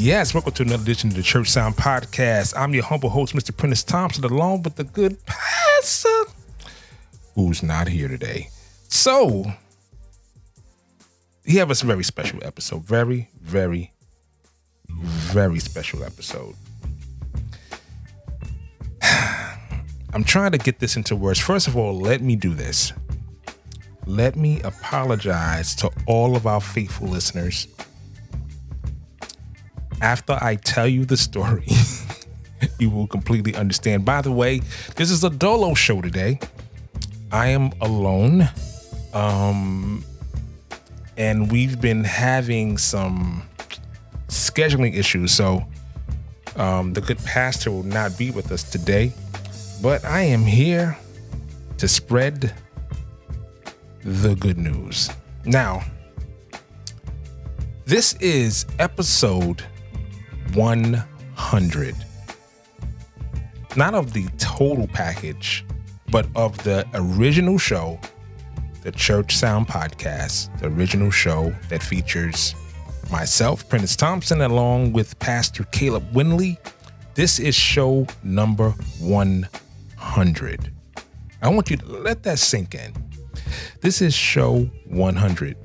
Yes, welcome to another edition of the Church Sound Podcast. I'm your humble host, Mr. Prentiss Thompson, along with the good pastor who's not here today. So, he have a very special episode. Very, very, very special episode. I'm trying to get this into words. First of all, let me do this. Let me apologize to all of our faithful listeners. After I tell you the story, you will completely understand. By the way, this is a dolo show today. I am alone. Um, and we've been having some scheduling issues. So um, the good pastor will not be with us today, but I am here to spread the good news. Now, this is episode 100. Not of the total package, but of the original show the Church Sound Podcast, the original show that features myself, Prentiss Thompson, along with Pastor Caleb Winley. This is show number 100. I want you to let that sink in. This is show 100.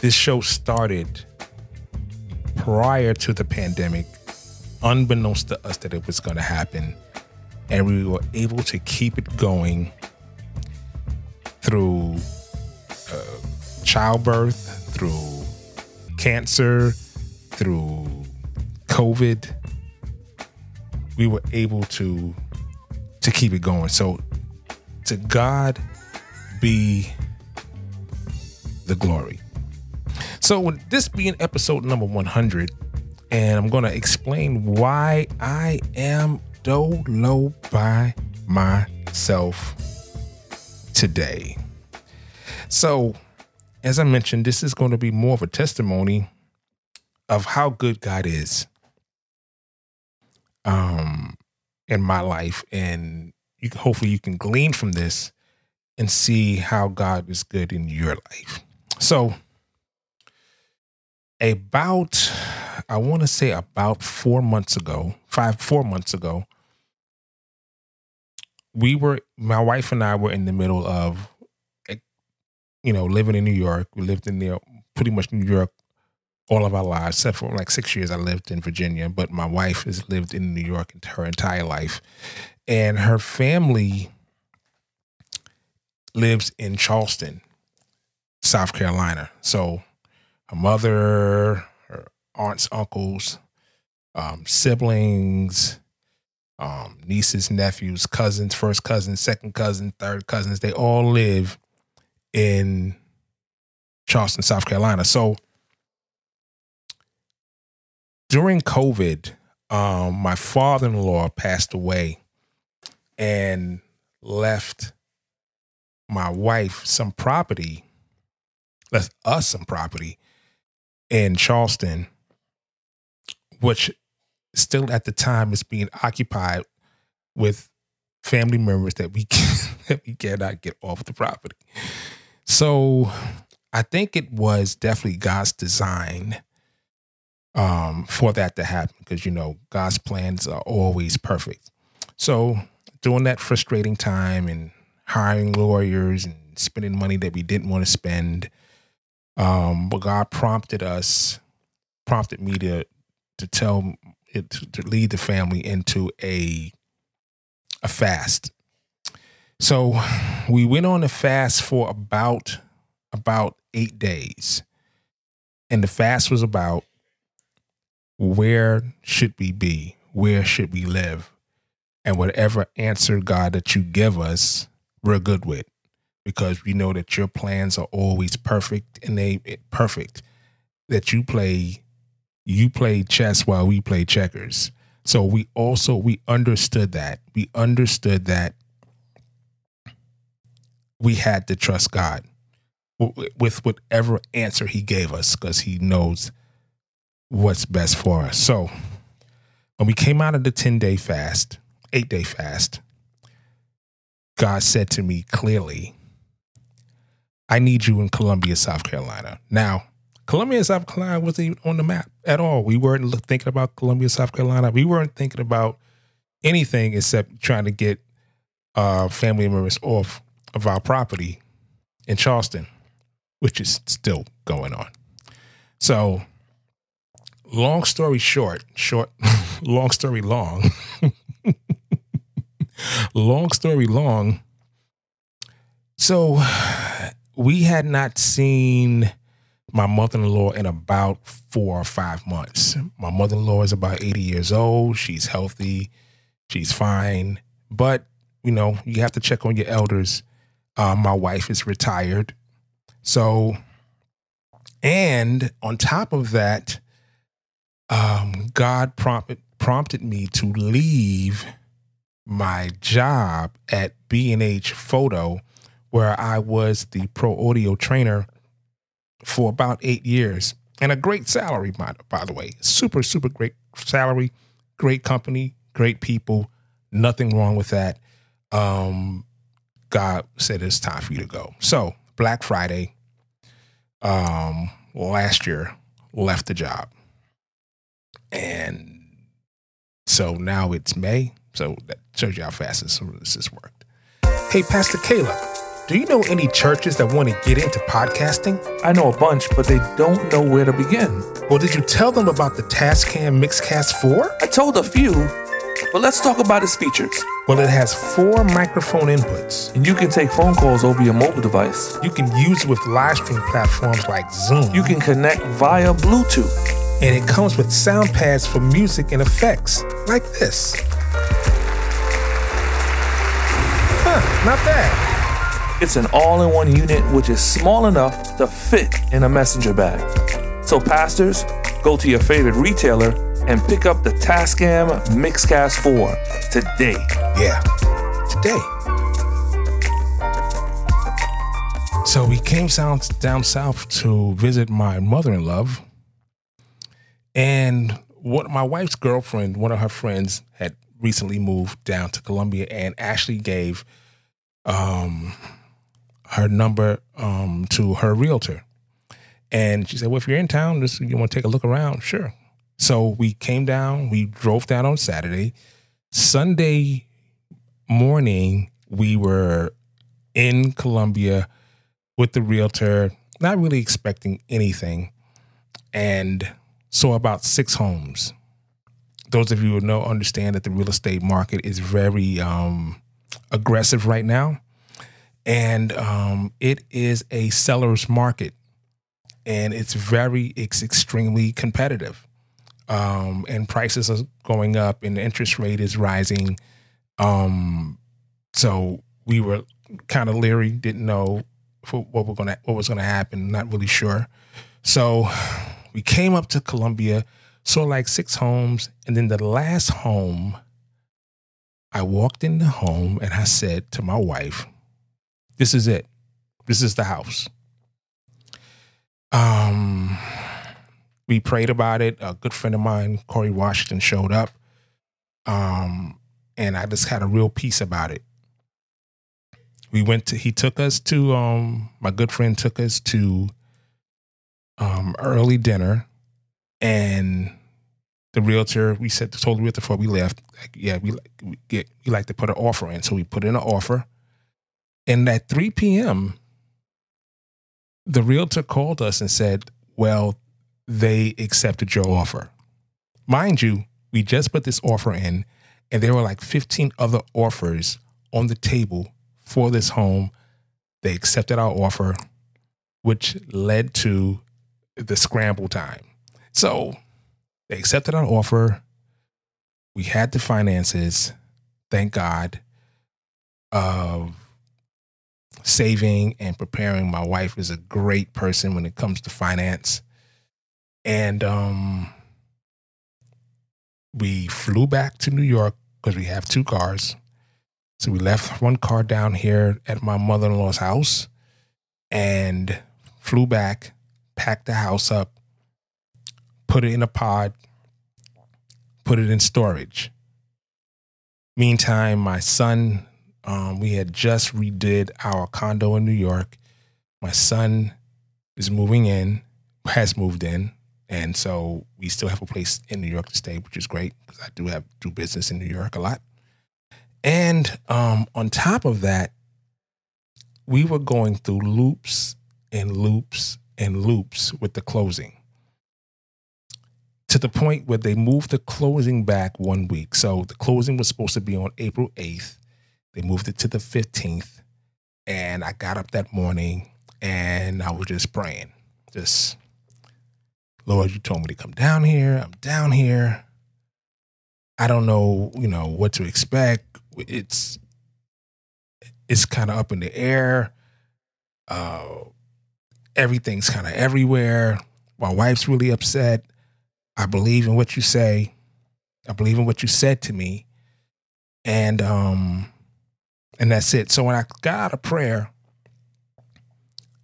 This show started prior to the pandemic, unbeknownst to us that it was going to happen. And we were able to keep it going through uh, childbirth, through cancer, through COVID, we were able to to keep it going. So to God be the glory. So with this being episode number 100, and I'm going to explain why I am dolo by myself today. So, as I mentioned, this is going to be more of a testimony of how good God is um in my life and you hopefully you can glean from this and see how God is good in your life. So, about I want to say about 4 months ago, 5 4 months ago, we were my wife and I were in the middle of eh, you know living in New York. We lived in there pretty much New York all of our lives, except for like six years I lived in Virginia. But my wife has lived in New York her entire life, and her family lives in Charleston, South Carolina. So her mother, her aunts, uncles, um, siblings, um, nieces, nephews, cousins, first cousins, second cousins, third cousins. They all live in Charleston, South Carolina. So during COVID, um, my father in law passed away and left my wife some property, left us some property in Charleston, which still at the time is being occupied with family members that we can, that we cannot get off the property. So I think it was definitely God's design um, for that to happen because you know God's plans are always perfect. So during that frustrating time and hiring lawyers and spending money that we didn't want to spend, um, but God prompted us, prompted me to to tell it to lead the family into a a fast. So we went on a fast for about about eight days. And the fast was about where should we be? Where should we live? And whatever answer, God, that you give us, we're good with because we know that your plans are always perfect and they eh, perfect. That you play you play chess while we play checkers. So we also we understood that. We understood that we had to trust God with whatever answer he gave us because he knows what's best for us. So when we came out of the 10 day fast, eight day fast, God said to me clearly, I need you in Columbia, South Carolina. Now, Columbia, South Carolina wasn't even on the map at all. We weren't thinking about Columbia, South Carolina. We weren't thinking about anything except trying to get uh, family members off of our property in Charleston, which is still going on. So, long story short, short, long story long, long story long. So, we had not seen my mother-in-law in about four or five months. My mother-in-law is about 80 years old. She's healthy. She's fine. But, you know, you have to check on your elders. Uh, my wife is retired. So, and on top of that, um, God prompted prompted me to leave my job at B&H Photo where I was the pro audio trainer for about eight years and a great salary, by, by the way. Super, super great salary, great company, great people. Nothing wrong with that. Um, God said it's time for you to go. So, Black Friday, um, last year, left the job. And so now it's May. So that shows you how fast this, this has worked. Hey, Pastor Caleb. Do you know any churches that want to get into podcasting? I know a bunch, but they don't know where to begin. Well, did you tell them about the Tascam Mixcast 4? I told a few, but let's talk about its features. Well, it has four microphone inputs. And you can take phone calls over your mobile device. You can use it with live stream platforms like Zoom. You can connect via Bluetooth. And it comes with sound pads for music and effects, like this. Huh, not bad. It's an all in one unit which is small enough to fit in a messenger bag. So, pastors, go to your favorite retailer and pick up the Tascam Mixcast 4 today. Yeah, today. So we came down south to visit my mother-in-law, and what my wife's girlfriend, one of her friends, had recently moved down to Columbia and actually gave um, her number um, to her realtor. And she said, Well, if you're in town, just you want to take a look around? Sure. So we came down, we drove down on Saturday. Sunday morning, we were in Columbia with the realtor, not really expecting anything, and saw about six homes. Those of you who know understand that the real estate market is very um, aggressive right now and um, it is a seller's market, and it's very it's extremely competitive, um, and prices are going up, and the interest rate is rising. Um, so we were kind of leery, didn't know what we're gonna what was gonna happen, not really sure. So we came up to Columbia, saw like six homes, and then the last home. I walked in the home and I said to my wife, this is it. This is the house. Um, we prayed about it. A good friend of mine, Corey Washington, showed up. Um, and I just had a real peace about it. We went to, he took us to, um, my good friend took us to um, early dinner and the realtor, we said, told the realtor before we left, like, yeah, we, we get, we like to put an offer in. So we put in an offer and at 3 p.m., the realtor called us and said, Well, they accepted your offer. Mind you, we just put this offer in And there were like 15 other offers on the table for this home. They accepted our offer, which led to the scramble time. So they accepted our offer. We had the finances, thank God, of saving and preparing. My wife is a great person when it comes to finance. And um, we flew back to New York because we have two cars. So we left one car down here at my mother in law's house and flew back, packed the house up, put it in a pod, put it in storage. Meantime, my son, um, we had just redid our condo in New York. My son is moving in, has moved in, and so we still have a place in New York to stay, which is great because I do have do business in New York a lot. And um, on top of that, we were going through loops and loops and loops with the closing to the point where they moved the closing back one week. So the closing was supposed to be on April 8th. They moved it to the 15th. And I got up that morning and I was just praying. Just, Lord, you told me to come down here. I'm down here. I don't know, you know, what to expect. It's it's kind of up in the air. Uh everything's kind of everywhere. My wife's really upset. I believe in what you say. I believe in what you said to me. And um and that's it. So when I got out of prayer,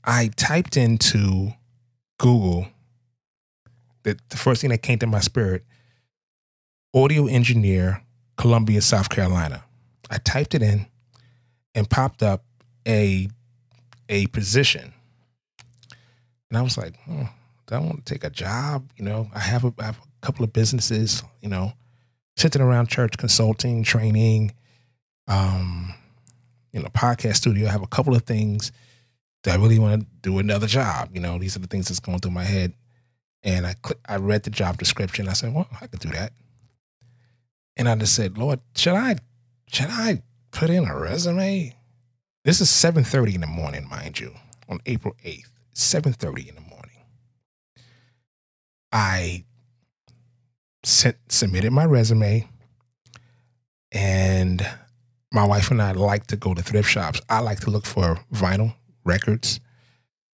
I typed into Google the, the first thing that came to my spirit, audio engineer, Columbia, South Carolina. I typed it in and popped up a a position. And I was like, hmm, do I want to take a job? You know, I have a, I have a couple of businesses, you know, sitting around church consulting, training, um, you know, podcast studio. I have a couple of things that I really want to do another job. You know, these are the things that's going through my head. And I cl- I read the job description. I said, well, I could do that. And I just said, Lord, should I should I put in a resume? This is 7:30 in the morning, mind you, on April 8th. 7:30 in the morning. I sent, submitted my resume, and my wife and I like to go to thrift shops. I like to look for vinyl records,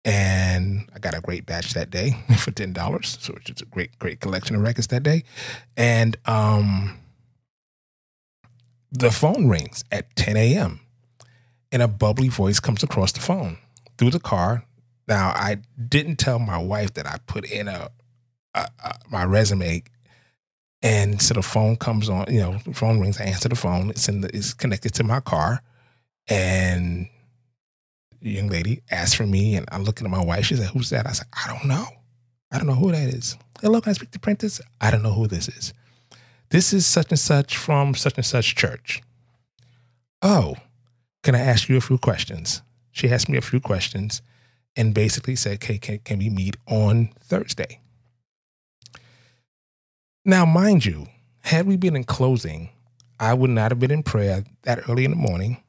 and I got a great batch that day for ten dollars. So it's a great, great collection of records that day, and um, the phone rings at 10 a.m. and a bubbly voice comes across the phone through the car. Now I didn't tell my wife that I put in a uh, uh, my resume, and so the phone comes on. You know, phone rings. I answer the phone. It's in the, it's connected to my car, and the young lady asks for me, and I'm looking at my wife. She said, "Who's that?" I said, "I don't know. I don't know who that is." Hello, can I speak to Prentiss? I don't know who this is. This is such and such from such and such church. Oh, can I ask you a few questions? She asked me a few questions and basically said, okay, can, can we meet on Thursday? Now, mind you, had we been in closing, I would not have been in prayer that early in the morning.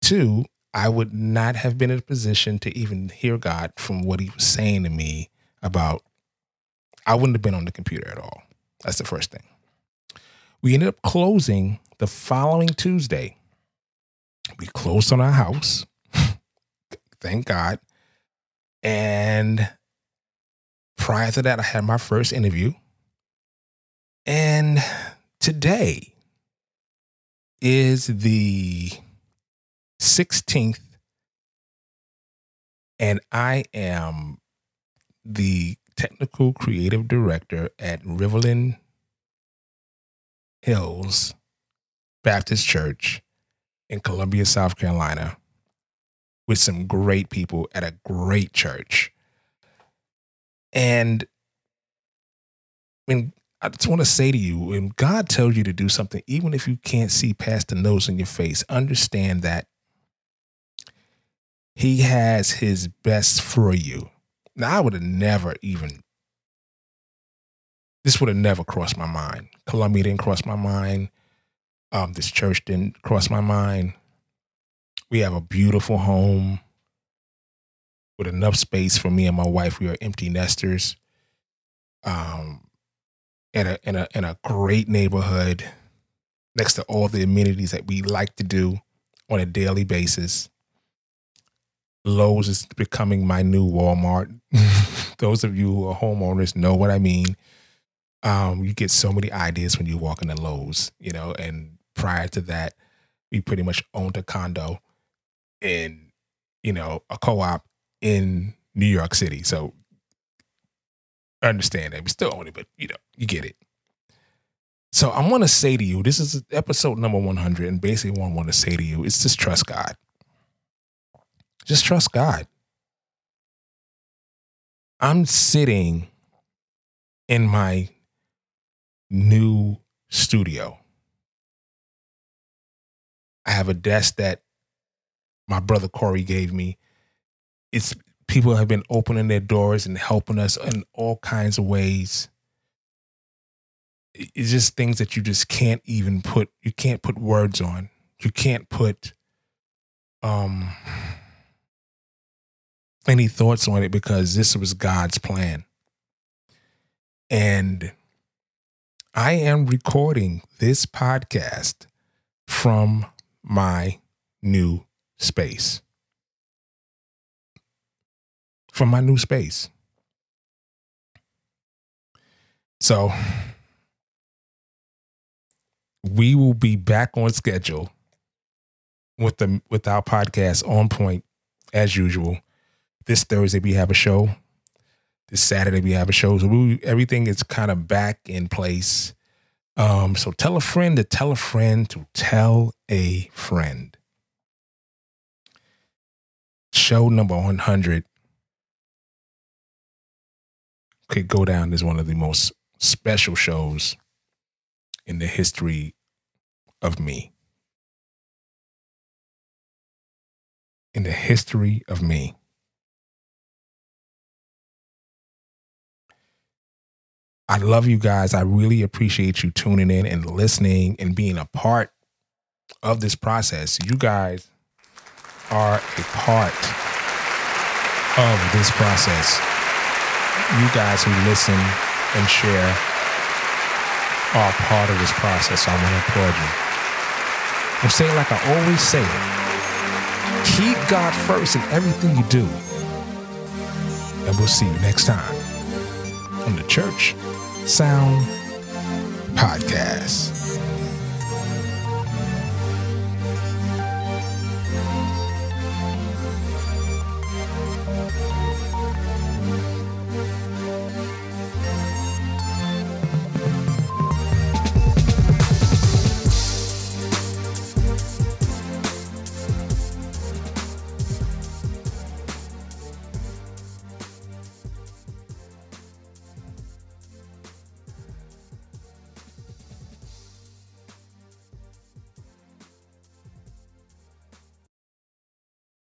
Two, I would not have been in a position to even hear God from what He was saying to me about. I wouldn't have been on the computer at all. That's the first thing. We ended up closing the following Tuesday. We closed on our house. Thank God. And prior to that, I had my first interview and today is the 16th, and I am the technical creative director at Riverland Hills Baptist Church in Columbia, South Carolina, with some great people at a great church. And when I just want to say to you, when God tells you to do something, even if you can't see past the nose in your face, understand that He has His best for you. Now, I would have never even, this would have never crossed my mind. Columbia didn't cross my mind. Um, this church didn't cross my mind. We have a beautiful home with enough space for me and my wife. We are empty nesters. Um, in a in a in a great neighborhood, next to all the amenities that we like to do on a daily basis. Lowe's is becoming my new Walmart. Those of you who are homeowners know what I mean. Um, you get so many ideas when you walk into Lowe's, you know, and prior to that, we pretty much owned a condo in, you know, a co-op in New York City. So Understand that. We still own it, but you know, you get it. So I want to say to you, this is episode number 100, and basically what I want to say to you is just trust God. Just trust God. I'm sitting in my new studio. I have a desk that my brother Corey gave me. It's people have been opening their doors and helping us in all kinds of ways. It's just things that you just can't even put you can't put words on. You can't put um any thoughts on it because this was God's plan. And I am recording this podcast from my new space. From my new space. So we will be back on schedule with the with our podcast on point as usual. This Thursday we have a show. This Saturday we have a show. So we, everything is kind of back in place. Um, so tell a friend to tell a friend to tell a friend. Show number 100 could go down as one of the most special shows in the history of me. In the history of me. I love you guys. I really appreciate you tuning in and listening and being a part of this process. You guys are a part of this process. You guys who listen and share are part of this process. So I want to applaud you. I'm saying like I always say it. Keep God first in everything you do. And we'll see you next time on the church Sound Podcast.